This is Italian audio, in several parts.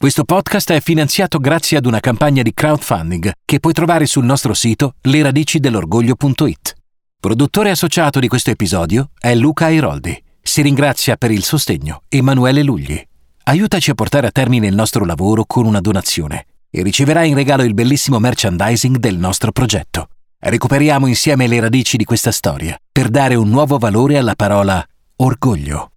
Questo podcast è finanziato grazie ad una campagna di crowdfunding che puoi trovare sul nostro sito leradicidell'orgoglio.it. Produttore associato di questo episodio è Luca Airoldi. Si ringrazia per il sostegno Emanuele Lugli. Aiutaci a portare a termine il nostro lavoro con una donazione e riceverai in regalo il bellissimo merchandising del nostro progetto. Recuperiamo insieme le radici di questa storia per dare un nuovo valore alla parola orgoglio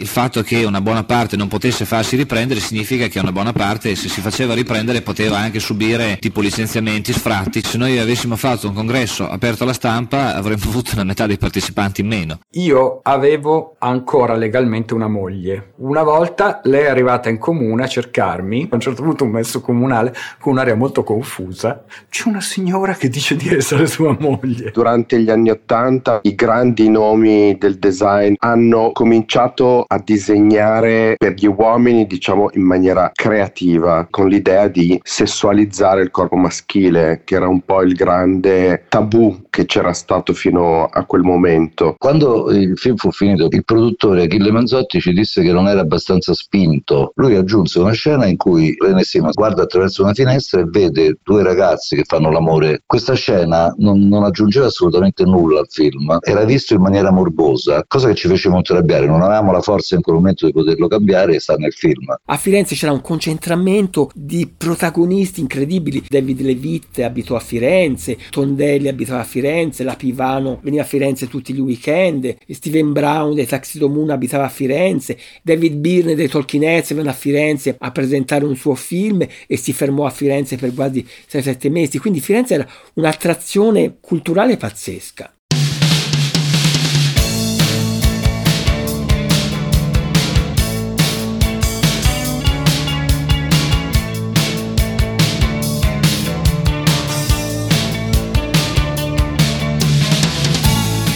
il fatto che una buona parte non potesse farsi riprendere significa che una buona parte se si faceva riprendere poteva anche subire tipo licenziamenti, sfratti. Se noi avessimo fatto un congresso aperto alla stampa avremmo avuto la metà dei partecipanti in meno. Io avevo ancora legalmente una moglie. Una volta lei è arrivata in comune a cercarmi, a un certo punto un messo comunale con un'aria molto confusa. C'è una signora che dice di essere sua moglie. Durante gli anni Ottanta i grandi nomi del design hanno cominciato a disegnare per gli uomini, diciamo, in maniera creativa, con l'idea di sessualizzare il corpo maschile, che era un po' il grande tabù che c'era stato fino a quel momento. Quando il film fu finito, il produttore Achille Manzotti ci disse che non era abbastanza spinto. Lui aggiunse una scena in cui René Sima guarda attraverso una finestra e vede due ragazzi che fanno l'amore. Questa scena non, non aggiungeva assolutamente nulla al film, era visto in maniera morbosa, cosa che ci fece molto arrabbiare. Non avevamo la forza forse in quel momento di poterlo cambiare sta nel film. A Firenze c'era un concentramento di protagonisti incredibili. David Levitt abitò a Firenze, Tondelli abitava a Firenze, La Pivano veniva a Firenze tutti i weekend, Steven Brown dei Taxido Moon abitava a Firenze, David Byrne dei Talking Heads venne a Firenze a presentare un suo film e si fermò a Firenze per quasi 6-7 mesi. Quindi Firenze era un'attrazione culturale pazzesca.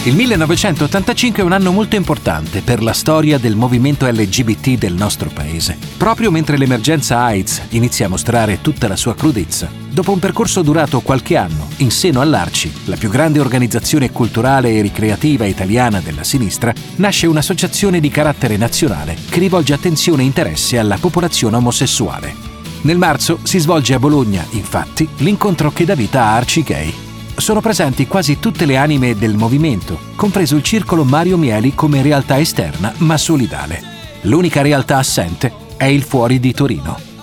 Il 1985 è un anno molto importante per la storia del movimento LGBT del nostro paese. Proprio mentre l'emergenza AIDS inizia a mostrare tutta la sua crudezza, dopo un percorso durato qualche anno in seno all'Arci, la più grande organizzazione culturale e ricreativa italiana della sinistra, nasce un'associazione di carattere nazionale che rivolge attenzione e interesse alla popolazione omosessuale. Nel marzo si svolge a Bologna, infatti, l'incontro che dà vita a Arci Gay, sono presenti quasi tutte le anime del movimento, compreso il circolo Mario Mieli come realtà esterna ma solidale. L'unica realtà assente è il Fuori di Torino.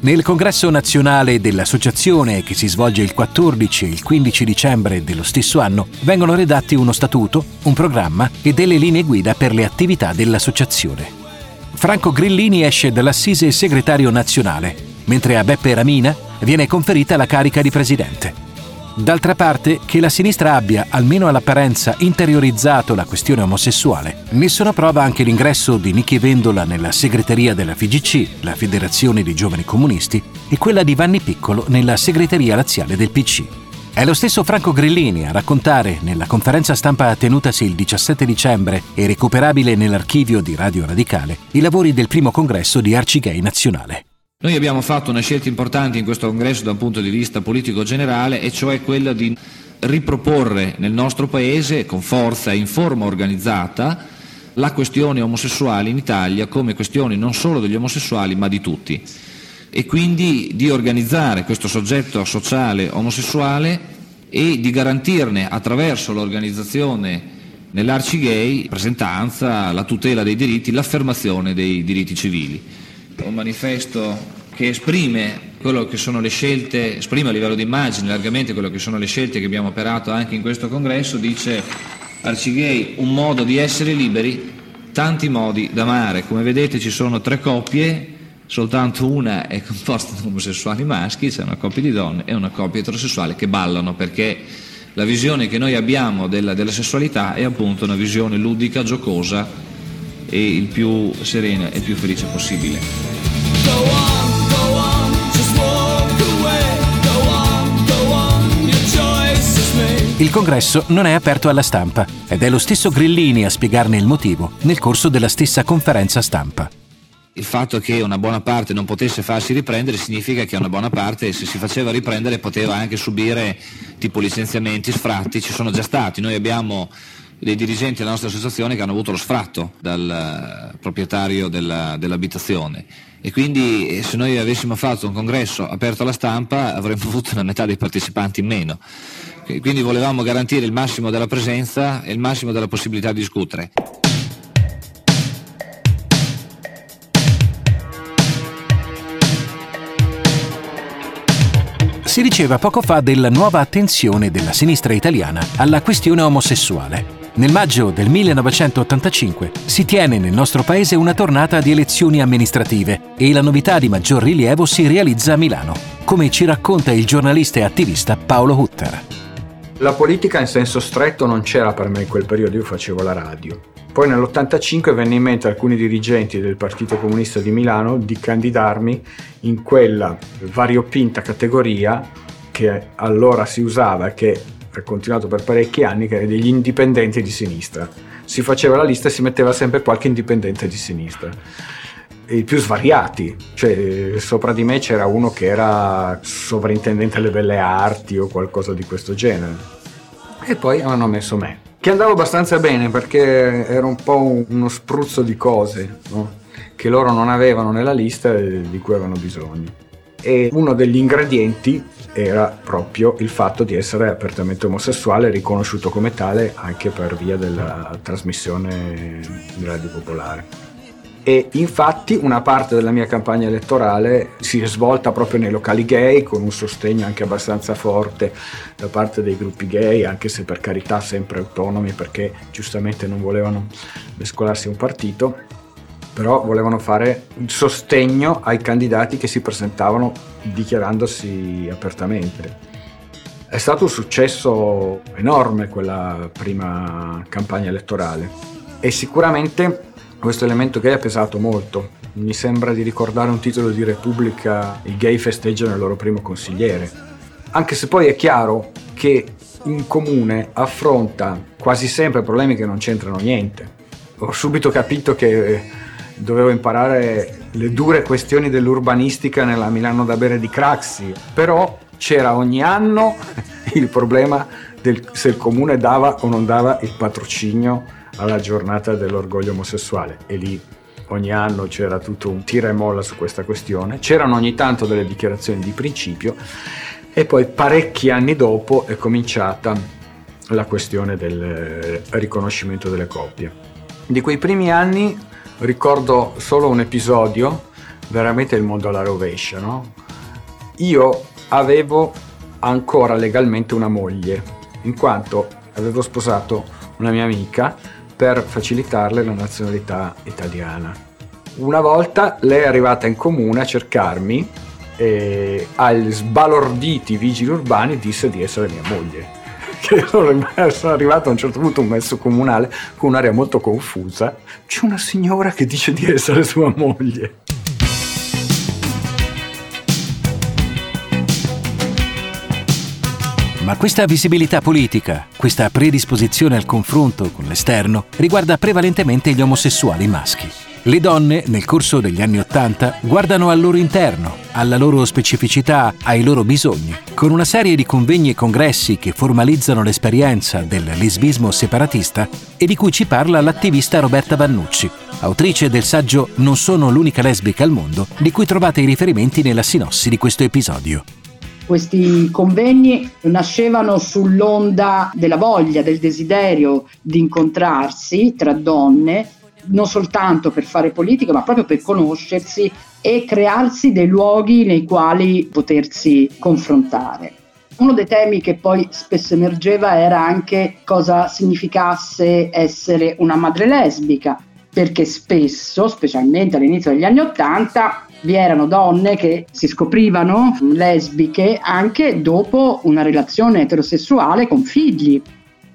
Nel congresso nazionale dell'associazione, che si svolge il 14 e il 15 dicembre dello stesso anno, vengono redatti uno statuto, un programma e delle linee guida per le attività dell'associazione. Franco Grillini esce dall'assise segretario nazionale, mentre a Beppe Ramina viene conferita la carica di presidente. D'altra parte, che la sinistra abbia, almeno all'apparenza, interiorizzato la questione omosessuale, ne sono prova anche l'ingresso di Nichi Vendola nella segreteria della FIGC, la Federazione dei Giovani Comunisti, e quella di Vanni Piccolo nella segreteria laziale del PC. È lo stesso Franco Grillini a raccontare, nella conferenza stampa tenutasi il 17 dicembre e recuperabile nell'archivio di Radio Radicale, i lavori del primo congresso di Arcigay Nazionale. Noi abbiamo fatto una scelta importante in questo congresso da un punto di vista politico generale e cioè quella di riproporre nel nostro Paese con forza e in forma organizzata la questione omosessuale in Italia come questione non solo degli omosessuali ma di tutti. E quindi di organizzare questo soggetto sociale omosessuale e di garantirne attraverso l'organizzazione nell'Arci Gay, presentanza, la tutela dei diritti, l'affermazione dei diritti civili un manifesto che esprime quello che sono le scelte, esprime a livello di immagine largamente quello che sono le scelte che abbiamo operato anche in questo congresso, dice Arcigay un modo di essere liberi, tanti modi d'amare. Come vedete ci sono tre coppie, soltanto una è composta da omosessuali maschi, c'è una coppia di donne e una coppia eterosessuale che ballano perché la visione che noi abbiamo della, della sessualità è appunto una visione ludica, giocosa e il più serena e più felice possibile. Il congresso non è aperto alla stampa ed è lo stesso Grillini a spiegarne il motivo nel corso della stessa conferenza stampa. Il fatto che una buona parte non potesse farsi riprendere significa che una buona parte, se si faceva riprendere, poteva anche subire tipo licenziamenti, sfratti, ci sono già stati. Noi abbiamo dei dirigenti della nostra associazione che hanno avuto lo sfratto dal eh, proprietario della, dell'abitazione e quindi eh, se noi avessimo fatto un congresso aperto alla stampa avremmo avuto la metà dei partecipanti in meno. Quindi volevamo garantire il massimo della presenza e il massimo della possibilità di discutere. Si diceva poco fa della nuova attenzione della sinistra italiana alla questione omosessuale. Nel maggio del 1985 si tiene nel nostro paese una tornata di elezioni amministrative e la novità di maggior rilievo si realizza a Milano, come ci racconta il giornalista e attivista Paolo Hutter. La politica in senso stretto non c'era per me in quel periodo, io facevo la radio. Poi nell'85 venne in mente a alcuni dirigenti del Partito Comunista di Milano di candidarmi in quella variopinta categoria che allora si usava e che ha continuato per parecchi anni, che era degli indipendenti di sinistra. Si faceva la lista e si metteva sempre qualche indipendente di sinistra. I più svariati, cioè sopra di me c'era uno che era sovrintendente alle belle arti o qualcosa di questo genere. E poi hanno messo me, che andavo abbastanza bene perché era un po' uno spruzzo di cose no? che loro non avevano nella lista e di cui avevano bisogno. E uno degli ingredienti era proprio il fatto di essere apertamente omosessuale, riconosciuto come tale anche per via della trasmissione di Radio Popolare. E infatti una parte della mia campagna elettorale si è svolta proprio nei locali gay con un sostegno anche abbastanza forte da parte dei gruppi gay, anche se per carità sempre autonomi perché giustamente non volevano mescolarsi a un partito però volevano fare un sostegno ai candidati che si presentavano dichiarandosi apertamente. È stato un successo enorme quella prima campagna elettorale e sicuramente questo elemento gay ha pesato molto. Mi sembra di ricordare un titolo di Repubblica, i gay festeggiano il loro primo consigliere. Anche se poi è chiaro che in comune affronta quasi sempre problemi che non c'entrano niente. Ho subito capito che dovevo imparare le dure questioni dell'urbanistica nella Milano da bere di Craxi, però c'era ogni anno il problema del se il comune dava o non dava il patrocinio alla giornata dell'orgoglio omosessuale e lì ogni anno c'era tutto un tira e molla su questa questione, c'erano ogni tanto delle dichiarazioni di principio e poi parecchi anni dopo è cominciata la questione del riconoscimento delle coppie. Di quei primi anni ricordo solo un episodio, veramente il mondo alla rovescia, no? Io avevo ancora legalmente una moglie, in quanto avevo sposato una mia amica per facilitarle la nazionalità italiana. Una volta lei è arrivata in comune a cercarmi e agli sbalorditi vigili urbani disse di essere mia moglie che sono arrivato a un certo punto a un messo comunale con un'aria molto confusa. C'è una signora che dice di essere sua moglie. Ma questa visibilità politica, questa predisposizione al confronto con l'esterno, riguarda prevalentemente gli omosessuali maschi. Le donne, nel corso degli anni Ottanta, guardano al loro interno, alla loro specificità, ai loro bisogni, con una serie di convegni e congressi che formalizzano l'esperienza del lesbismo separatista e di cui ci parla l'attivista Roberta Vannucci, autrice del saggio Non sono l'unica lesbica al mondo, di cui trovate i riferimenti nella sinossi di questo episodio. Questi convegni nascevano sull'onda della voglia, del desiderio di incontrarsi tra donne non soltanto per fare politica, ma proprio per conoscersi e crearsi dei luoghi nei quali potersi confrontare. Uno dei temi che poi spesso emergeva era anche cosa significasse essere una madre lesbica, perché spesso, specialmente all'inizio degli anni Ottanta, vi erano donne che si scoprivano lesbiche anche dopo una relazione eterosessuale con figli.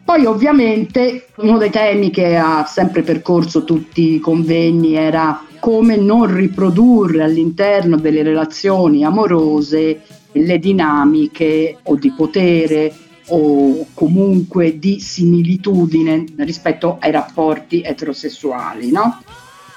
Poi ovviamente uno dei temi che ha sempre percorso tutti i convegni era come non riprodurre all'interno delle relazioni amorose le dinamiche o di potere o comunque di similitudine rispetto ai rapporti eterosessuali, no?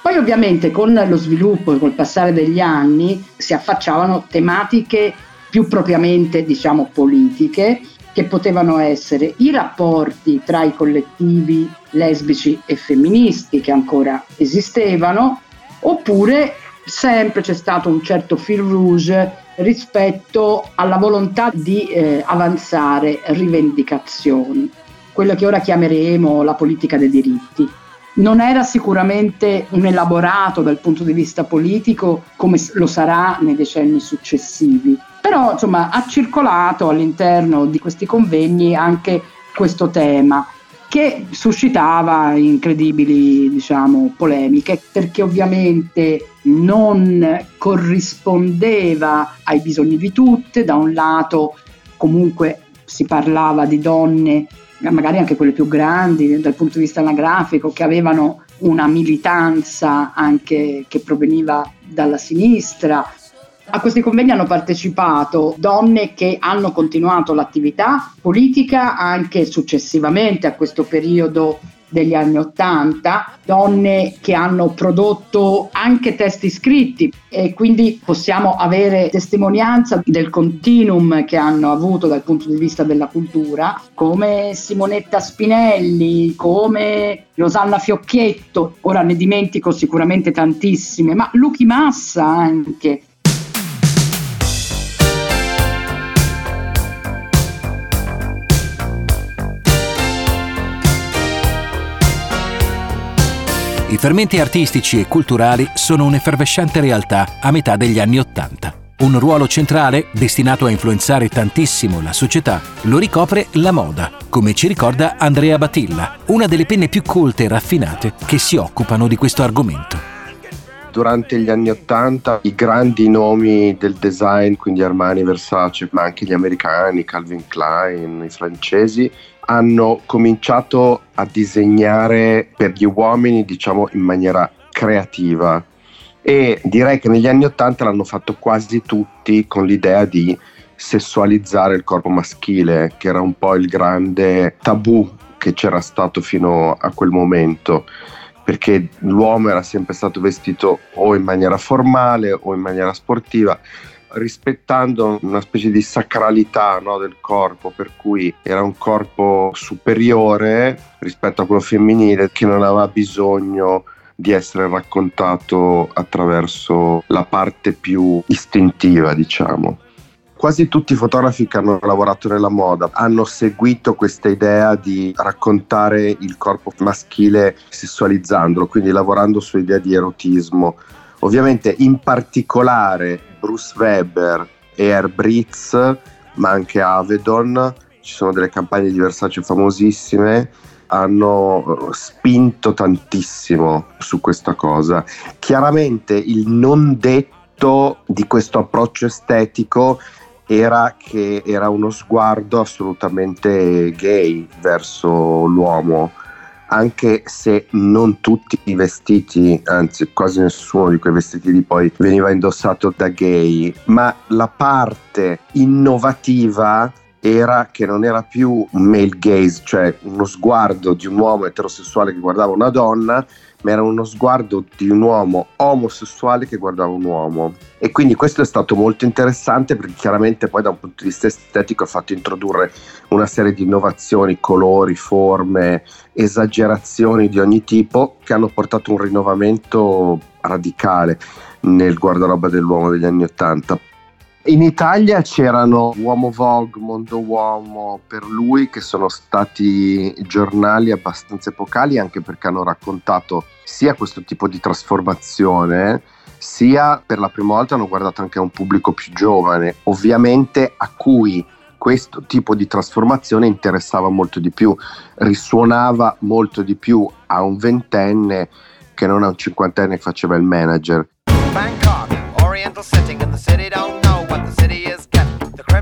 Poi ovviamente con lo sviluppo e col passare degli anni si affacciavano tematiche più propriamente diciamo politiche che potevano essere i rapporti tra i collettivi lesbici e femministi che ancora esistevano, oppure sempre c'è stato un certo fil rouge rispetto alla volontà di eh, avanzare rivendicazioni, quello che ora chiameremo la politica dei diritti. Non era sicuramente un elaborato dal punto di vista politico come lo sarà nei decenni successivi, però insomma ha circolato all'interno di questi convegni anche questo tema che suscitava incredibili diciamo, polemiche perché ovviamente non corrispondeva ai bisogni di tutte, da un lato comunque si parlava di donne, magari anche quelle più grandi dal punto di vista anagrafico, che avevano una militanza anche che proveniva dalla sinistra, a questi convegni hanno partecipato donne che hanno continuato l'attività politica anche successivamente a questo periodo degli anni Ottanta, donne che hanno prodotto anche testi scritti e quindi possiamo avere testimonianza del continuum che hanno avuto dal punto di vista della cultura, come Simonetta Spinelli, come Rosanna Fiocchietto, ora ne dimentico sicuramente tantissime, ma Luchi Massa anche, I fermenti artistici e culturali sono un'effervescente realtà a metà degli anni Ottanta. Un ruolo centrale, destinato a influenzare tantissimo la società, lo ricopre la moda, come ci ricorda Andrea Batilla, una delle penne più colte e raffinate che si occupano di questo argomento. Durante gli anni Ottanta i grandi nomi del design, quindi Armani, Versace, ma anche gli americani, Calvin Klein, i francesi, hanno cominciato a disegnare per gli uomini, diciamo, in maniera creativa. E direi che negli anni Ottanta l'hanno fatto quasi tutti con l'idea di sessualizzare il corpo maschile, che era un po' il grande tabù che c'era stato fino a quel momento perché l'uomo era sempre stato vestito o in maniera formale o in maniera sportiva rispettando una specie di sacralità no, del corpo, per cui era un corpo superiore rispetto a quello femminile che non aveva bisogno di essere raccontato attraverso la parte più istintiva, diciamo. Quasi tutti i fotografi che hanno lavorato nella moda hanno seguito questa idea di raccontare il corpo maschile sessualizzandolo, quindi lavorando su idea di erotismo. Ovviamente in particolare Bruce Weber e Air ma anche Avedon, ci sono delle campagne di Versace famosissime, hanno spinto tantissimo su questa cosa. Chiaramente il non detto di questo approccio estetico era che era uno sguardo assolutamente gay verso l'uomo anche se non tutti i vestiti, anzi quasi nessuno di quei vestiti lì poi veniva indossato da gay, ma la parte innovativa era che non era più un male gaze, cioè uno sguardo di un uomo eterosessuale che guardava una donna, ma era uno sguardo di un uomo omosessuale che guardava un uomo. E quindi questo è stato molto interessante perché chiaramente poi da un punto di vista estetico ha fatto introdurre una serie di innovazioni, colori, forme, esagerazioni di ogni tipo che hanno portato un rinnovamento radicale nel guardaroba dell'uomo degli anni Ottanta. In Italia c'erano Uomo Vogue, Mondo Uomo per lui, che sono stati giornali abbastanza epocali anche perché hanno raccontato sia questo tipo di trasformazione, sia per la prima volta hanno guardato anche a un pubblico più giovane, ovviamente a cui questo tipo di trasformazione interessava molto di più, risuonava molto di più a un ventenne che non a un cinquantenne che faceva il manager. Bangkok, Oriental setting in the city don't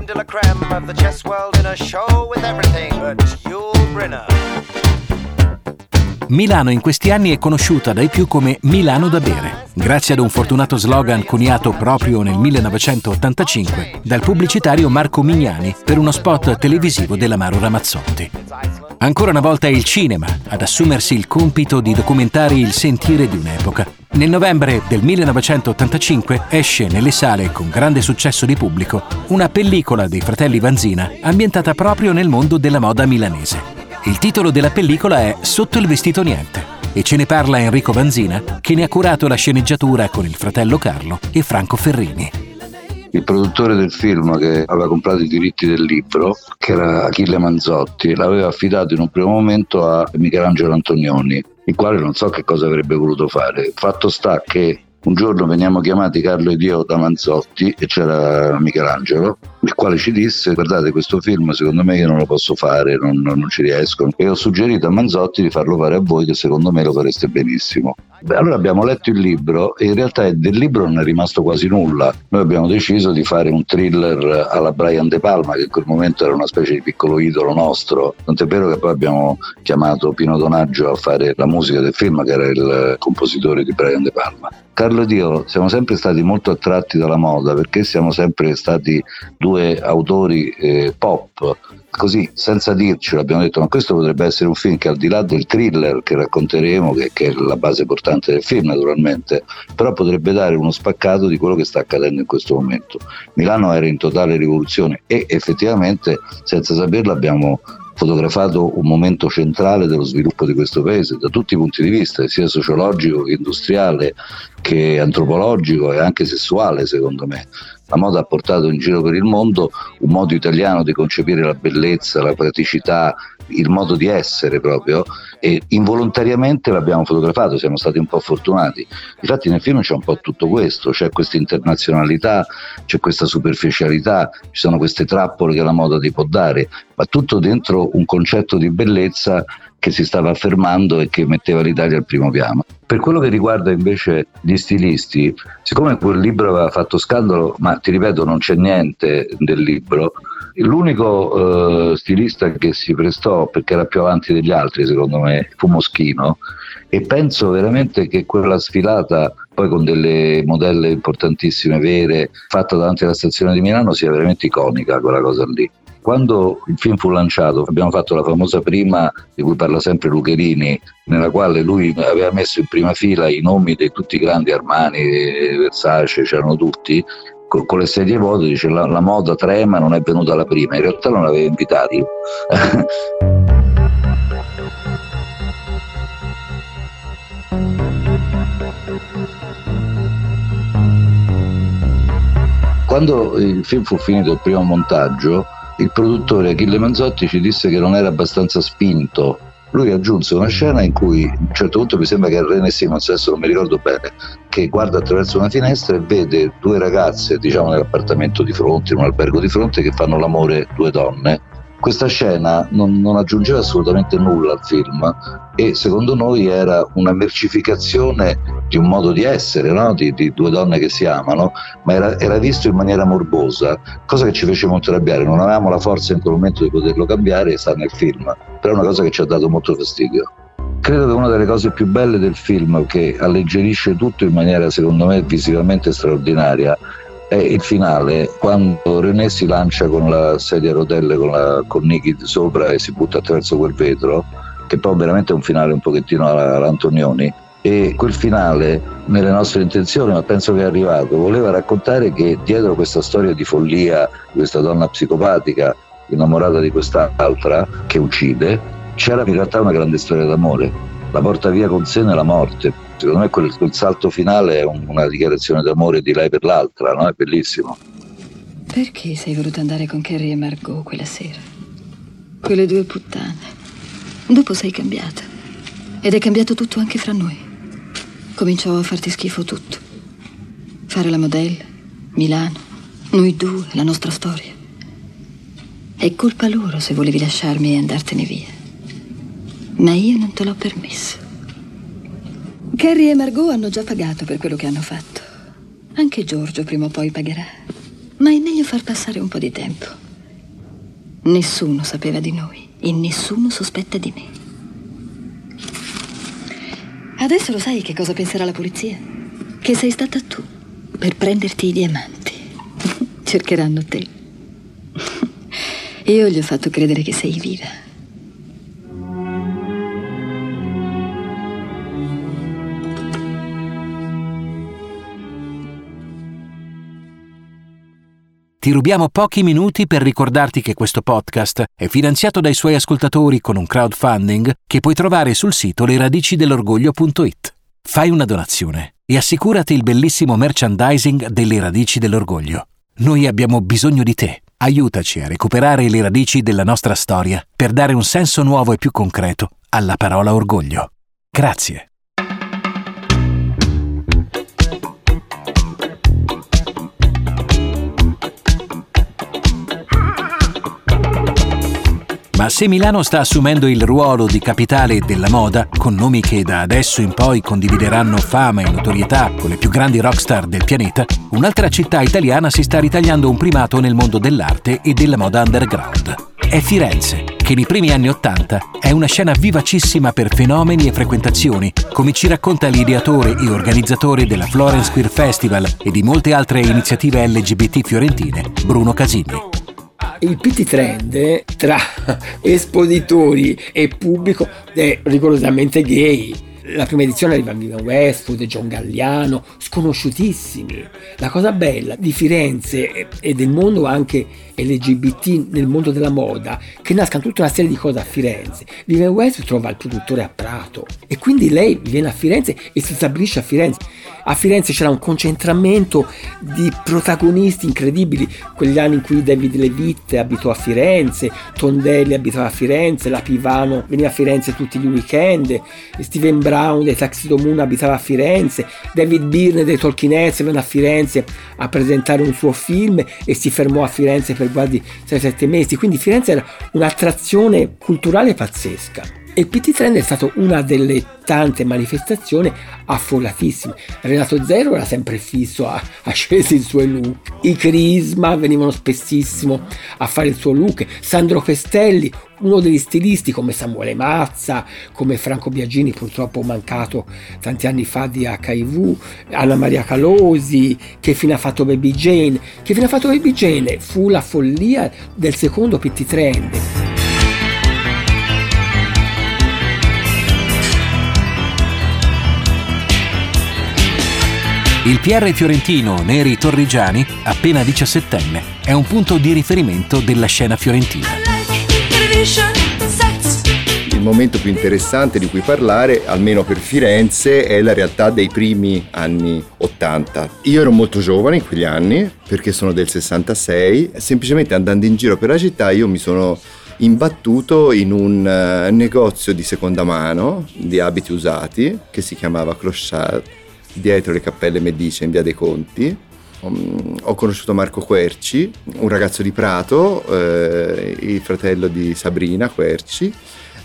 creme de la creme of the chess world in a show with everything but Yul Brynner. Milano in questi anni è conosciuta dai più come Milano da bere, grazie ad un fortunato slogan coniato proprio nel 1985 dal pubblicitario Marco Mignani per uno spot televisivo dell'Amaro Ramazzotti. Ancora una volta è il cinema ad assumersi il compito di documentare il sentire di un'epoca. Nel novembre del 1985 esce nelle sale con grande successo di pubblico una pellicola dei fratelli Vanzina ambientata proprio nel mondo della moda milanese. Il titolo della pellicola è Sotto il vestito niente. E ce ne parla Enrico Vanzina, che ne ha curato la sceneggiatura con il fratello Carlo e Franco Ferrini. Il produttore del film che aveva comprato i diritti del libro, che era Achille Manzotti, l'aveva affidato in un primo momento a Michelangelo Antonioni, il quale non so che cosa avrebbe voluto fare. Fatto sta che un giorno veniamo chiamati Carlo ed io da Manzotti e c'era Michelangelo, il quale ci disse guardate questo film secondo me io non lo posso fare, non, non ci riesco e ho suggerito a Manzotti di farlo fare a voi che secondo me lo fareste benissimo. Beh, allora abbiamo letto il libro e in realtà del libro non è rimasto quasi nulla. Noi abbiamo deciso di fare un thriller alla Brian De Palma, che in quel momento era una specie di piccolo idolo nostro. Tant'è vero che poi abbiamo chiamato Pino Donaggio a fare la musica del film, che era il compositore di Brian De Palma. Carlo ed io siamo sempre stati molto attratti dalla moda perché siamo sempre stati due autori eh, pop così senza dircelo abbiamo detto ma questo potrebbe essere un film che al di là del thriller che racconteremo che, che, è la base portante del film naturalmente però potrebbe dare uno spaccato di quello che sta accadendo in questo momento Milano era in totale rivoluzione e effettivamente senza saperlo abbiamo fotografato un momento centrale dello sviluppo di questo paese da tutti i punti di vista, sia sociologico che industriale che antropologico e anche sessuale secondo me. La moda ha portato in giro per il mondo un modo italiano di concepire la bellezza, la praticità, il modo di essere proprio e involontariamente l'abbiamo fotografato, siamo stati un po' fortunati. Infatti nel film c'è un po' tutto questo, c'è questa internazionalità, c'è questa superficialità, ci sono queste trappole che la moda ti può dare, ma tutto dentro un concetto di bellezza che si stava affermando e che metteva l'Italia al primo piano. Per quello che riguarda invece gli stilisti, siccome quel libro aveva fatto scandalo, ma ti ripeto non c'è niente del libro, l'unico eh, stilista che si prestò, perché era più avanti degli altri secondo me, fu Moschino e penso veramente che quella sfilata poi con delle modelle importantissime vere fatta davanti alla stazione di Milano sia veramente iconica quella cosa lì. Quando il film fu lanciato abbiamo fatto la famosa prima di cui parla sempre Lucherini, nella quale lui aveva messo in prima fila i nomi di tutti i grandi Armani, Versace, c'erano tutti, con, le sedie vuote dice la, la moda trema non è venuta la prima, in realtà non aveva invitati. Quando il film fu finito il primo montaggio, il produttore Achille Manzotti ci disse che non era abbastanza spinto. Lui aggiunse una scena in cui a un certo punto mi sembra che René Simons, adesso non mi ricordo bene, che guarda attraverso una finestra e vede due ragazze, diciamo nell'appartamento di fronte, in un albergo di fronte, che fanno l'amore, due donne questa scena non, non, aggiungeva assolutamente nulla al film e secondo noi era una mercificazione di un modo di essere, no? di, di, due donne che si amano, ma era, era, visto in maniera morbosa, cosa che ci fece molto arrabbiare. Non avevamo la forza in quel momento di poterlo cambiare sta nel film, però è una cosa che ci ha dato molto fastidio. Credo che una delle cose più belle del film, che alleggerisce tutto in maniera secondo me visivamente straordinaria, è il finale quando René si lancia con la sedia a rotelle con, la, con Nicky sopra e si butta attraverso quel vetro che poi veramente è un finale un pochettino all'Antonioni e quel finale nelle nostre intenzioni ma penso che è arrivato voleva raccontare che dietro questa storia di follia di questa donna psicopatica innamorata di quest'altra che uccide c'era in realtà una grande storia d'amore. La porta via con sé nella morte Secondo me quel, quel salto finale è un, una dichiarazione d'amore di lei per l'altra, no? È bellissimo. Perché sei voluto andare con Carrie e Margot quella sera? Quelle due puttane. Dopo sei cambiata. Ed è cambiato tutto anche fra noi. Cominciò a farti schifo tutto. Fare la modella, Milano, noi due, la nostra storia. È colpa loro se volevi lasciarmi e andartene via. Ma io non te l'ho permesso. Carrie e Margot hanno già pagato per quello che hanno fatto. Anche Giorgio prima o poi pagherà. Ma è meglio far passare un po' di tempo. Nessuno sapeva di noi e nessuno sospetta di me. Adesso lo sai che cosa penserà la polizia? Che sei stata tu per prenderti i diamanti. Cercheranno te. Io gli ho fatto credere che sei viva. Ti rubiamo pochi minuti per ricordarti che questo podcast è finanziato dai suoi ascoltatori con un crowdfunding che puoi trovare sul sito leradicidelorgoglio.it. Fai una donazione e assicurati il bellissimo merchandising delle radici dell'orgoglio. Noi abbiamo bisogno di te. Aiutaci a recuperare le radici della nostra storia per dare un senso nuovo e più concreto alla parola orgoglio. Grazie. Ma se Milano sta assumendo il ruolo di capitale della moda, con nomi che da adesso in poi condivideranno fama e notorietà con le più grandi rockstar del pianeta, un'altra città italiana si sta ritagliando un primato nel mondo dell'arte e della moda underground. È Firenze, che nei primi anni Ottanta è una scena vivacissima per fenomeni e frequentazioni, come ci racconta l'ideatore e organizzatore della Florence Queer Festival e di molte altre iniziative LGBT fiorentine, Bruno Casini il PT Trend tra espositori e pubblico è rigorosamente gay. La prima edizione arriva Vivian Westwood, John Galliano, sconosciutissimi. La cosa bella di Firenze e del mondo anche LGBT nel mondo della moda, che nascano tutta una serie di cose a Firenze. Vivian Westwood trova il produttore a Prato e quindi lei viene a Firenze e si stabilisce a Firenze a Firenze c'era un concentramento di protagonisti incredibili, quegli anni in cui David Levitt abitò a Firenze, Tondelli abitava a Firenze, la Pivano veniva a Firenze tutti gli weekend, Steven Brown dei Taxido Moon abitava a Firenze, David Byrne dei Talking Heads venne a Firenze a presentare un suo film e si fermò a Firenze per quasi 6-7 mesi, quindi Firenze era un'attrazione culturale pazzesca. E il PT Trend è stata una delle tante manifestazioni affollatissime. Renato Zero era sempre fisso a, a scegliere i suoi look. I Crisma venivano spessissimo a fare il suo look. Sandro Festelli, uno degli stilisti come Samuele Mazza, come Franco Biagini, purtroppo mancato tanti anni fa di HIV, Anna Maria Calosi, che fine ha fatto Baby Jane. Che fine ha fatto Baby Jane? Fu la follia del secondo PT Trend. Il PR fiorentino Neri Torrigiani, appena 17enne, è un punto di riferimento della scena fiorentina. Il momento più interessante di cui parlare, almeno per Firenze, è la realtà dei primi anni 80. Io ero molto giovane in quegli anni, perché sono del 66, semplicemente andando in giro per la città io mi sono imbattuto in un uh, negozio di seconda mano di abiti usati che si chiamava Clochard dietro le cappelle Medice in via dei Conti. Um, ho conosciuto Marco Querci, un ragazzo di Prato, eh, il fratello di Sabrina Querci,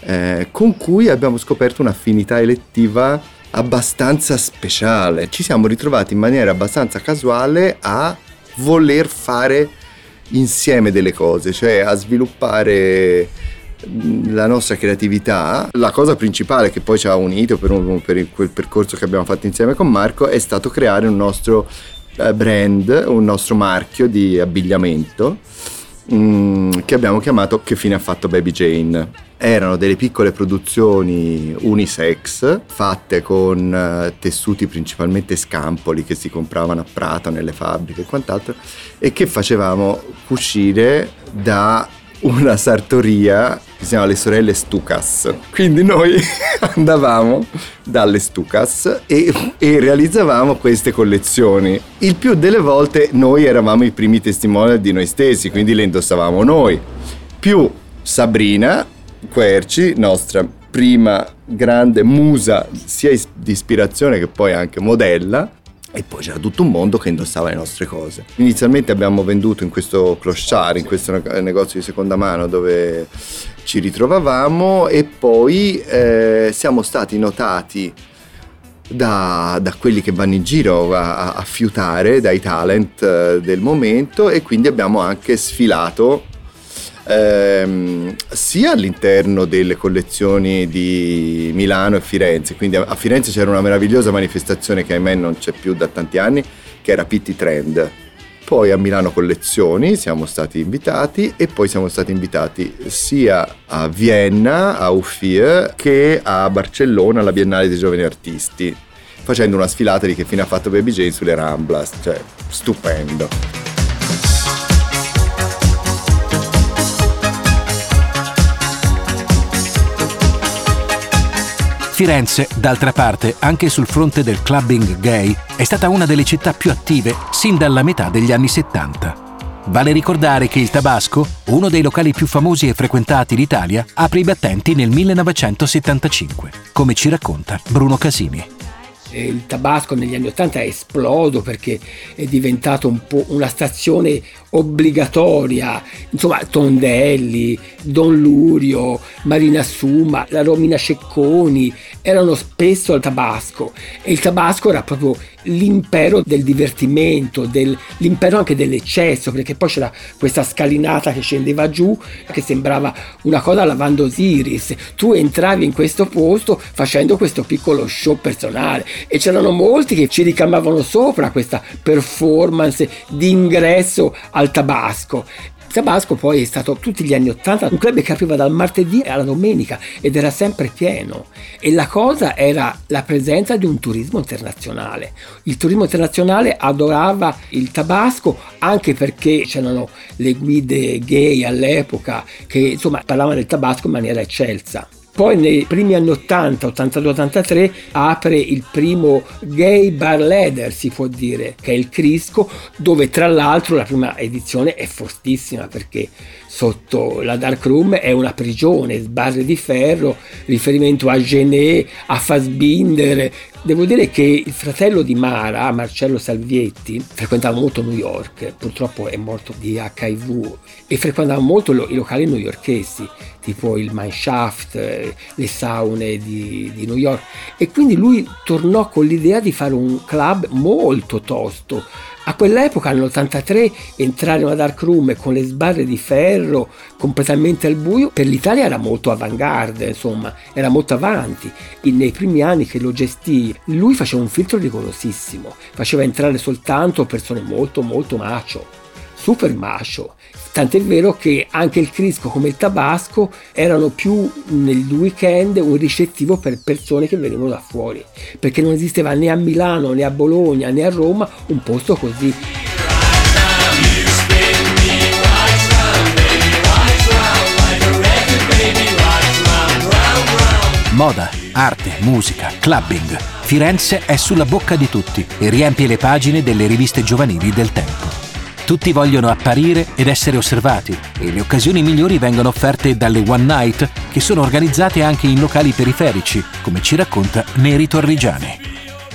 eh, con cui abbiamo scoperto un'affinità elettiva abbastanza speciale. Ci siamo ritrovati in maniera abbastanza casuale a voler fare insieme delle cose, cioè a sviluppare la nostra creatività. La cosa principale che poi ci ha unito per, un, per quel percorso che abbiamo fatto insieme con Marco è stato creare un nostro eh, brand, un nostro marchio di abbigliamento mm, che abbiamo chiamato Che fine ha fatto Baby Jane. Erano delle piccole produzioni unisex fatte con uh, tessuti principalmente scampoli che si compravano a Prato nelle fabbriche e quant'altro e che facevamo uscire da una sartoria che si chiama Le Sorelle Stucas. Quindi noi andavamo dalle Stucas e, e, realizzavamo queste collezioni. Il più delle volte noi eravamo i primi testimoni di noi stessi, quindi le indossavamo noi. Più Sabrina Querci, nostra prima grande musa sia di ispirazione che poi anche modella, e poi c'era tutto un mondo che indossava le nostre cose. Inizialmente abbiamo venduto in questo clochard, in questo negozio di seconda mano dove ci ritrovavamo e poi eh, siamo stati notati da, da, quelli che vanno in giro a, a fiutare, dai talent eh, del momento e quindi abbiamo anche sfilato ehm, sia all'interno delle collezioni di Milano e Firenze, quindi a, a Firenze c'era una meravigliosa manifestazione che ahimè non c'è più da tanti anni, che era Pitti Trend. Poi a Milano Collezioni siamo stati invitati e poi siamo stati invitati sia a Vienna, a Uffie, che a Barcellona alla Biennale dei Giovani Artisti, facendo una sfilata di che fine ha fatto Baby Jane sulle Ramblas, cioè stupendo. Firenze, d'altra parte, anche sul fronte del clubbing gay, è stata una delle città più attive sin dalla metà degli anni 70. Vale ricordare che il Tabasco, uno dei locali più famosi e frequentati d'Italia, apre i battenti nel 1975, come ci racconta Bruno Casini il tabasco negli anni 80 è esploso perché è diventato un po' una stazione obbligatoria, insomma Tondelli, Don Lurio, Marina Suma, la Romina Cecconi erano spesso al Tabasco e il Tabasco era proprio l'impero del divertimento, del, l'impero anche dell'eccesso, perché poi c'era questa scalinata che scendeva giù che sembrava una cosa Van Osiris. Tu entravi in questo posto facendo questo piccolo show personale e c'erano molti che ci ricamavano sopra questa performance di ingresso al Tabasco Tabasco poi è stato tutti gli anni Ottanta un club che apriva dal martedì alla domenica ed era sempre pieno e la cosa era la presenza di un turismo internazionale. Il turismo internazionale adorava il Tabasco anche perché c'erano le guide gay all'epoca che insomma parlavano del Tabasco in maniera eccelsa. Poi nei primi anni 80, 82-83, apre il primo gay bar leather, si può dire, che è il Crisco, dove tra l'altro la prima edizione è fortissima perché sotto la dark room è una prigione, sbarre di ferro, riferimento a Genet, a Fassbinder. Devo dire che il fratello di Mara, Marcello Salvietti, frequentava molto New York, purtroppo è morto di HIV e frequentava molto i locali newyorkesi, tipo il Mineshaft, le saune di, di New York. E quindi lui tornò con l'idea di fare un club molto tosto, a quell'epoca, nell'83, entrare in una dark room con le sbarre di ferro completamente al buio, per l'Italia era molto avanguardia, insomma, era molto avanti. E nei primi anni che lo gestì, lui faceva un filtro rigorosissimo, faceva entrare soltanto persone molto, molto macio, super macio. Tant'è vero che anche il Crisco come il Tabasco erano più nel weekend un ricettivo per persone che venivano da fuori, perché non esisteva né a Milano né a Bologna né a Roma un posto così. Moda, arte, musica, clubbing. Firenze è sulla bocca di tutti e riempie le pagine delle riviste giovanili del tempo. Tutti vogliono apparire ed essere osservati e le occasioni migliori vengono offerte dalle One Night che sono organizzate anche in locali periferici, come ci racconta Neri Torrigiani.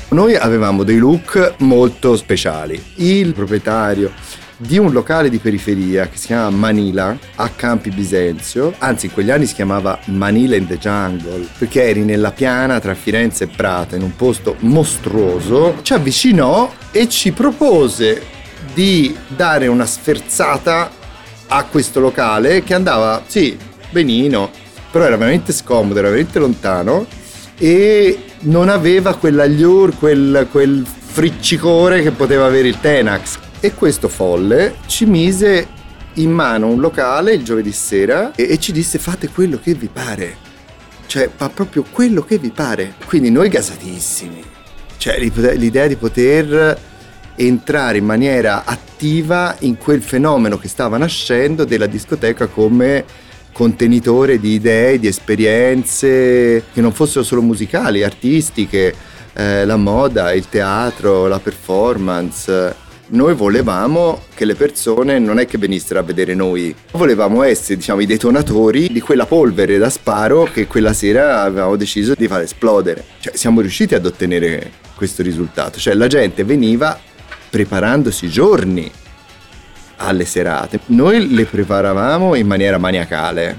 Noi avevamo dei look molto speciali. Il proprietario di un locale di periferia che si chiama Manila a Campi Bisenzio, anzi in quegli anni si chiamava Manila in the Jungle, perché eri nella piana tra Firenze e Prato in un posto mostruoso, ci avvicinò e ci propose di dare una sferzata a questo locale che andava, sì, benino, però era veramente scomodo, era veramente lontano e non aveva quell'allure, quel, quel friccicore che poteva avere il Tenax. E questo folle ci mise in mano un locale il giovedì sera e, e ci disse fate quello che vi pare. Cioè, fa proprio quello che vi pare. Quindi noi gasatissimi. Cioè, l'idea di poter entrare in maniera attiva in quel fenomeno che stava nascendo della discoteca come contenitore di idee, di esperienze che non fossero solo musicali, artistiche, eh, la moda, il teatro, la performance. Noi volevamo che le persone non è che venissero a vedere noi, volevamo essere diciamo, i detonatori di quella polvere da sparo che quella sera avevamo deciso di far esplodere. Cioè, siamo riusciti ad ottenere questo risultato, cioè la gente veniva preparandosi giorni alle serate. Noi le preparavamo in maniera maniacale.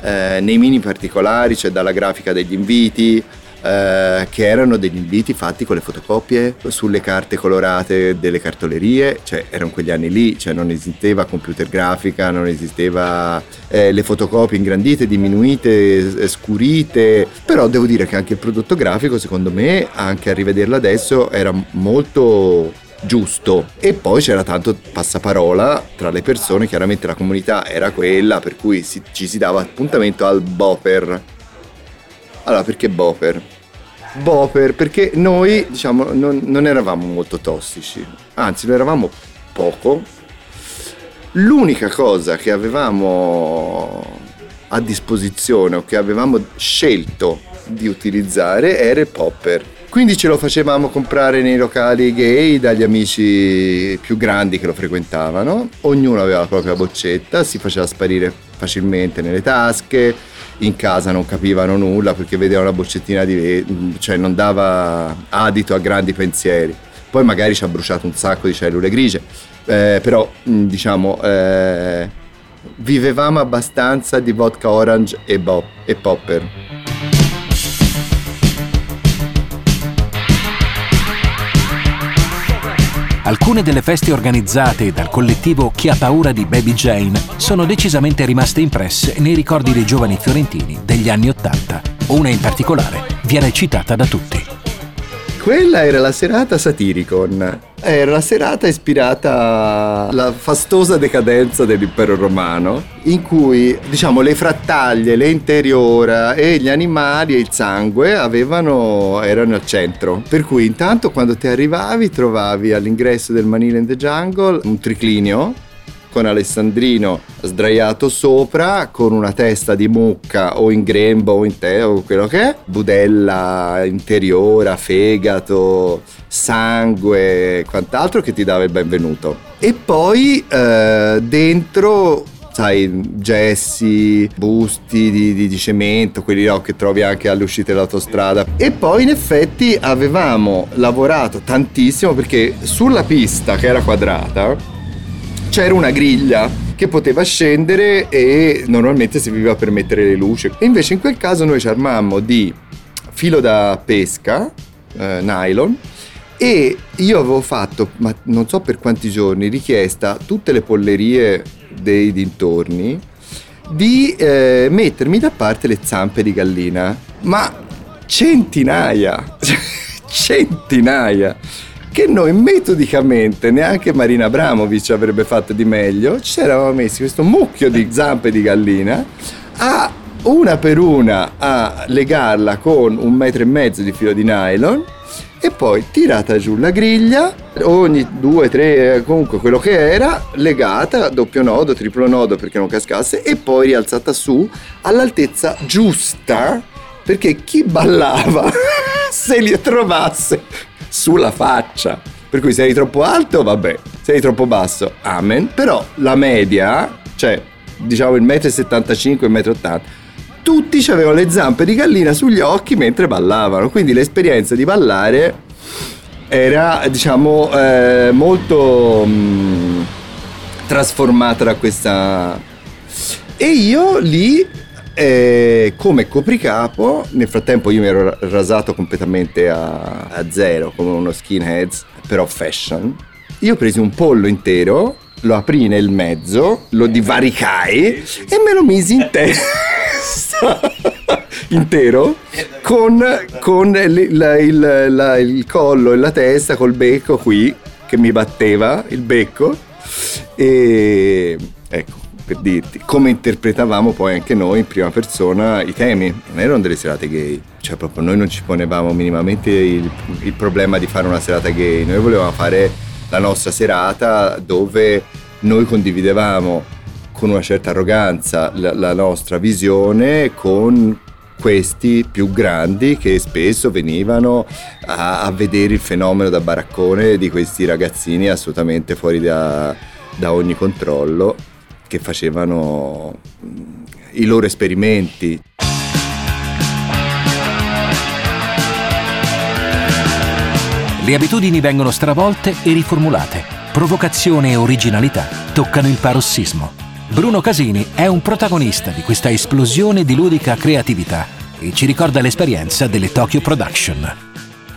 Eh, nei mini particolari, cioè dalla grafica degli inviti, eh, che erano degli inviti fatti con le fotocopie sulle carte colorate delle cartolerie, cioè erano quegli anni lì, cioè non esisteva computer grafica, non esisteva eh, le fotocopie ingrandite, diminuite, eh, scurite, però devo dire che anche il prodotto grafico secondo me, anche a rivederlo adesso, era molto giusto e poi c'era tanto passaparola tra le persone chiaramente la comunità era quella per cui si, ci si dava appuntamento al Boper allora perché Boper? Boper perché noi diciamo non, non eravamo molto tossici anzi lo eravamo poco l'unica cosa che avevamo a disposizione o che avevamo scelto di utilizzare era il popper. Quindi ce lo facevamo comprare nei locali gay dagli amici più grandi che lo frequentavano. Ognuno aveva la propria boccetta, si faceva sparire facilmente nelle tasche, in casa non capivano nulla perché vedevano la boccettina di cioè non dava adito a grandi pensieri. Poi magari ci ha bruciato un sacco di cellule grigie, eh, però diciamo eh, vivevamo abbastanza di vodka orange e, bo- e popper. Alcune delle feste organizzate dal collettivo Chi ha paura di Baby Jane sono decisamente rimaste impresse nei ricordi dei giovani fiorentini degli anni Ottanta. Una in particolare viene citata da tutti. Quella era la serata Satiricon. Era la serata ispirata alla fastosa decadenza dell'impero romano, in cui, diciamo, le frattaglie, le interiora e gli animali e il sangue avevano, erano al centro. Per cui intanto quando ti arrivavi trovavi all'ingresso del Manila in the Jungle un triclinio con Alessandrino sdraiato sopra con una testa di mucca o in grembo o in te o quello che è, budella interiora, fegato, sangue, quant'altro che ti dava il benvenuto. E poi eh, dentro sai, gessi, busti di, di, di, cemento, quelli no, che trovi anche alle uscite dell'autostrada. E poi in effetti avevamo lavorato tantissimo perché sulla pista che era quadrata c'era una griglia che poteva scendere e normalmente serviva per mettere le luci. E invece in quel caso noi ci armammo di filo da pesca, eh, nylon, e io avevo fatto, ma non so per quanti giorni, richiesta a tutte le pollerie dei dintorni di eh, mettermi da parte le zampe di gallina. Ma centinaia, centinaia che noi metodicamente, neanche Marina Abramovic avrebbe fatto di meglio, ci eravamo messi questo mucchio di zampe di gallina a una per una a legarla con un metro e mezzo di filo di nylon e poi tirata giù la griglia, ogni due, tre, comunque quello che era, legata, doppio nodo, triplo nodo perché non cascasse e poi rialzata su all'altezza giusta perché chi ballava se li trovasse sulla faccia. Per cui se eri troppo alto, vabbè, se eri troppo basso, amen. Però la media, cioè diciamo il 1,75 m e il 1,80 m, tutti avevano le zampe di gallina sugli occhi mentre ballavano. Quindi l'esperienza di ballare era, diciamo, eh, molto mh, mm, trasformata da questa... E io lì e come copricapo, nel frattempo io mi ero rasato completamente a, a zero, come uno skinheads, però fashion. Io presi un pollo intero, lo aprì nel mezzo, lo divaricai e me lo misi in testa. intero con, con il, la, il, la, il collo e la testa col becco qui che mi batteva il becco e ecco per dirti, come interpretavamo poi anche noi in prima persona i temi, non erano delle serate gay, cioè proprio noi non ci ponevamo minimamente il, il problema di fare una serata gay, noi volevamo fare la nostra serata dove noi condividevamo con una certa arroganza la, la nostra visione con questi più grandi che spesso venivano a, a, vedere il fenomeno da baraccone di questi ragazzini assolutamente fuori da, da ogni controllo che facevano mm, i loro esperimenti. Le abitudini vengono stravolte e riformulate. Provocazione e originalità toccano il parossismo. Bruno Casini è un protagonista di questa esplosione di ludica creatività e ci ricorda l'esperienza delle Tokyo Production.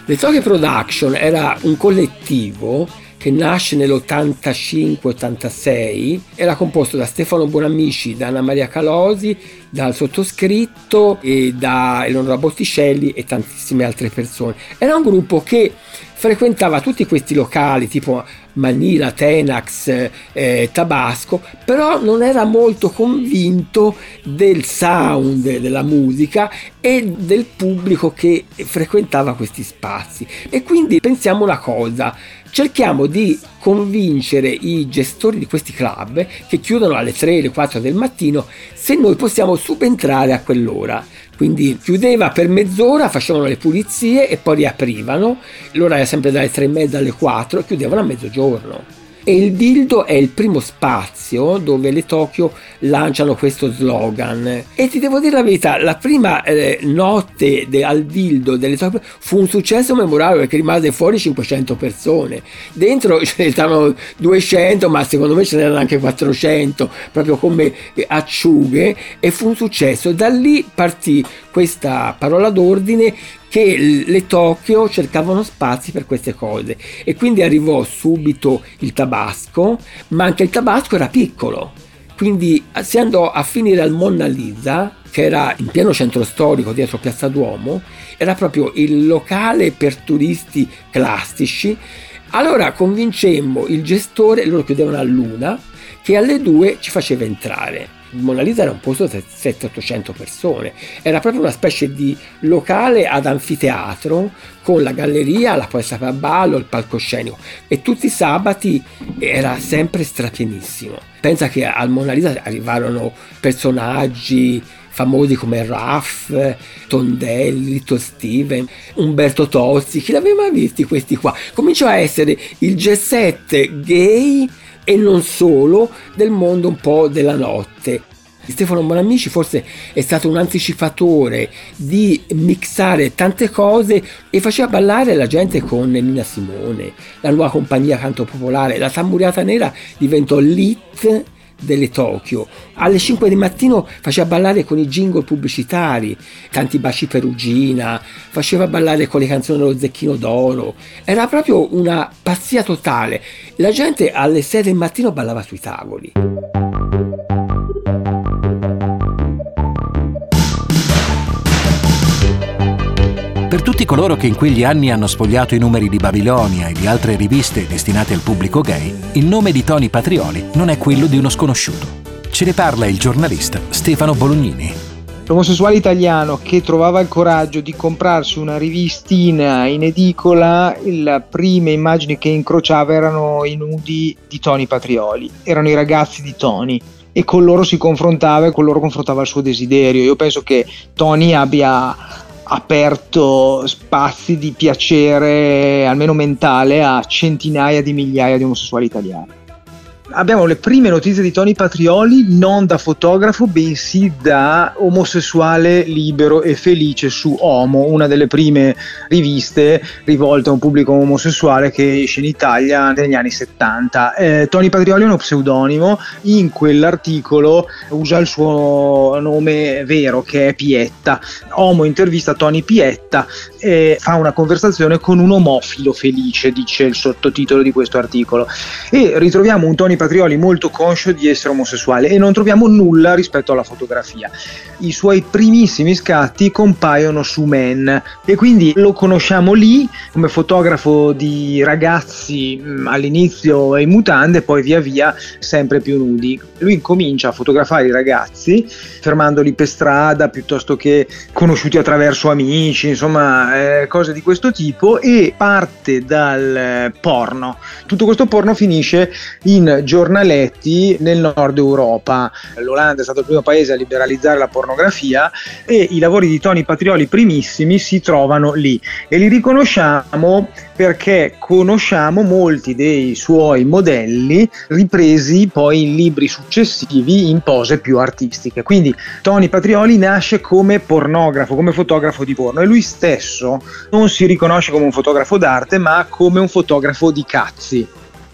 Le Tokyo Production era un collettivo che nasce nell'85-86, era composto da Stefano Bonamici, da Anna Maria Calosi, dal sottoscritto e da Eleonora Botticelli e tantissime altre persone. Era un gruppo che frequentava tutti questi locali tipo Manila, Tenax, eh, Tabasco, però non era molto convinto del sound della musica e del pubblico che frequentava questi spazi. E quindi pensiamo una cosa, cerchiamo di convincere i gestori di questi club che chiudono alle 3, alle 4 del mattino se noi possiamo subentrare a quell'ora. Quindi chiudeva per mezz'ora, facevano le pulizie e poi riaprivano. L'ora era sempre dalle 3 e mezza alle 4 chiudevano a mezzogiorno e il dildo è il primo spazio dove le Tokyo lanciano questo slogan. E ti devo dire la verità la prima eh, notte de, al dildo delle Tokyo fu un successo memorabile perché rimase fuori 500 persone. Dentro ce ne stavano 200 ma secondo me ce n'erano anche 400 proprio come acciughe e fu un successo. Da lì partì questa parola d'ordine che le Tokyo cercavano spazi per queste cose e quindi arrivò subito il tabasco, ma anche il tabasco era piccolo. Quindi si andò a finire al Monna Lisa, che era in pieno centro storico dietro Piazza Duomo, era proprio il locale per turisti classici. Allora convincemmo il gestore, loro chiudevano a luna, che alle due ci faceva entrare. Mona Lisa era un posto di 700-800 persone, era proprio una specie di locale ad anfiteatro con la galleria, la posta a ballo, il palcoscenico e tutti i sabati era sempre strapienissimo. Pensa che al Mona Lisa arrivarono personaggi famosi come Raff, Tondelli, Little Steven, Umberto Tozzi, chi l'aveva visti questi qua? Cominciò a essere il G7 gay e non solo del mondo un po' della notte. Stefano Bonamici forse è stato un anticipatore di mixare tante cose e faceva ballare la gente con Nina Simone, la nuova compagnia canto popolare, la tamburiata nera diventò l'hit delle Tokyo. Alle 5 di mattino faceva ballare con i jingle pubblicitari, tanti baci perugina, faceva ballare con le canzoni dello Zecchino d'Oro. Era proprio una pazzia totale. La gente alle 6 del mattino ballava sui tavoli. Per tutti coloro che in quegli anni hanno spogliato i numeri di Babilonia e di altre riviste destinate al pubblico gay, il nome di Tony Patrioli non è quello di uno sconosciuto. Ce ne parla il giornalista Stefano Bolognini. L'omosessuale italiano che trovava il coraggio di comprarsi una rivistina in edicola, le prime immagini che incrociava erano i nudi di Tony Patrioli, erano i ragazzi di Tony e con loro si confrontava e con loro confrontava il suo desiderio. Io penso che Tony abbia aperto spazi di piacere, almeno mentale, a centinaia di migliaia di omosessuali italiani abbiamo le prime notizie di Tony Patrioli non da fotografo bensì da omosessuale libero e felice su Homo, una delle prime riviste rivolte a un pubblico omosessuale che esce in Italia negli anni 70. Eh, Tony Patrioli è uno pseudonimo, in quell'articolo usa il suo nome vero che è Pietta. Homo intervista Tony Pietta e fa una conversazione con un omofilo felice, dice il sottotitolo di questo articolo. E ritroviamo un Tony Patrioli molto conscio di essere omosessuale e non troviamo nulla rispetto alla fotografia. I suoi primissimi scatti compaiono su Men e quindi lo conosciamo lì come fotografo di ragazzi mm, all'inizio in mutande, poi via via sempre più nudi. Lui comincia a fotografare i ragazzi fermandoli per strada piuttosto che conosciuti attraverso amici, insomma eh, cose di questo tipo e parte dal eh, porno. Tutto questo porno finisce in giornaletti nel nord Europa. L'Olanda è stato il primo paese a liberalizzare la pornografia e i lavori di Tony Patrioli primissimi si trovano lì e li riconosciamo perché conosciamo molti dei suoi modelli ripresi poi in libri successivi in pose più artistiche. Quindi Tony Patrioli nasce come pornografo, come fotografo di porno e lui stesso non si riconosce come un fotografo d'arte ma come un fotografo di cazzi.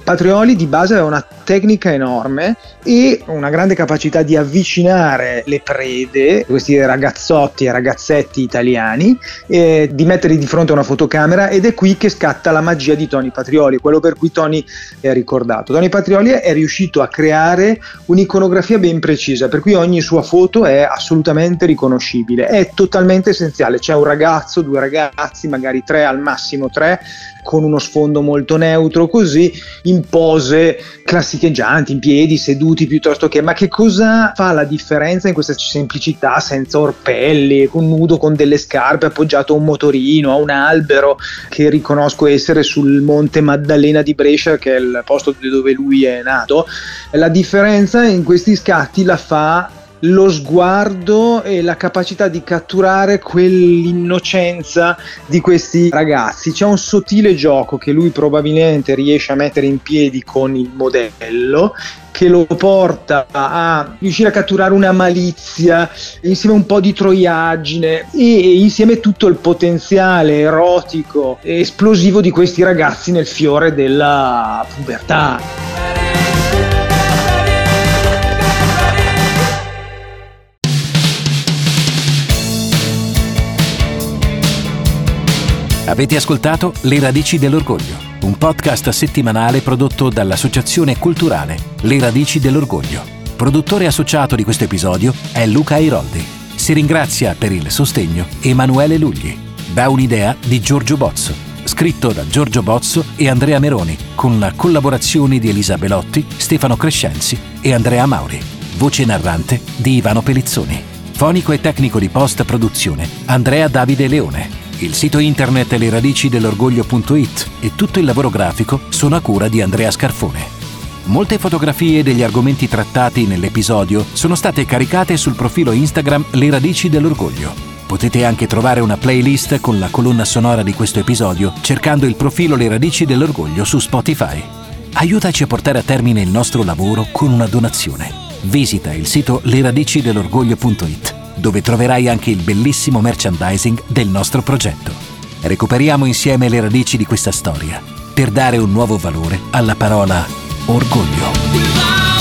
Patrioli di base aveva una tecnica enorme e una grande capacità di avvicinare le prede, questi ragazzotti e ragazzetti italiani, e di metterli di fronte a una fotocamera ed è qui che scatta la magia di Tony Patrioli, quello per cui Tony è ricordato. Tony Patrioli è riuscito a creare un'iconografia ben precisa, per cui ogni sua foto è assolutamente riconoscibile, è totalmente essenziale, c'è un ragazzo, due ragazzi, magari tre al massimo tre, con uno sfondo molto neutro, così in in pose classicheggianti, in piedi, seduti piuttosto che, ma che cosa fa la differenza in questa semplicità senza orpelli, con nudo, con delle scarpe appoggiato a un motorino, a un albero che riconosco essere sul Monte Maddalena di Brescia, che è il posto dove lui è nato. La differenza in questi scatti la fa lo sguardo e la capacità di catturare quell'innocenza di questi ragazzi. C'è un sottile gioco che lui probabilmente riesce a mettere in piedi con il modello che lo porta a riuscire a catturare una malizia, insieme un po' di troiaggine e insieme tutto il potenziale erotico e esplosivo di questi ragazzi nel fiore della pubertà. Avete ascoltato Le radici dell'orgoglio, un podcast settimanale prodotto dall'Associazione Culturale Le radici dell'orgoglio. Produttore associato di questo episodio è Luca Airoldi. Si ringrazia per il sostegno Emanuele Lugli. Da un'idea di Giorgio Bozzo. Scritto da Giorgio Bozzo e Andrea Meroni, con la collaborazione di Elisa Belotti, Stefano Crescenzi e Andrea Mauri. Voce narrante di Ivano Pelizzoni. Fonico e tecnico di post produzione Andrea Davide Leone. Il sito internet le radici dell'orgoglio.it e tutto il lavoro grafico sono a cura di Andrea Scarfone. Molte fotografie degli argomenti trattati nell'episodio sono state caricate sul profilo Instagram Le radici dell'orgoglio. Potete anche trovare una playlist con la colonna sonora di questo episodio cercando il profilo Le radici dell'orgoglio su Spotify. Aiutaci a portare a termine il nostro lavoro con una donazione. Visita il sito leradicidell'orgoglio.it dove troverai anche il bellissimo merchandising del nostro progetto. Recuperiamo insieme le radici di questa storia per dare un nuovo valore alla parola orgoglio.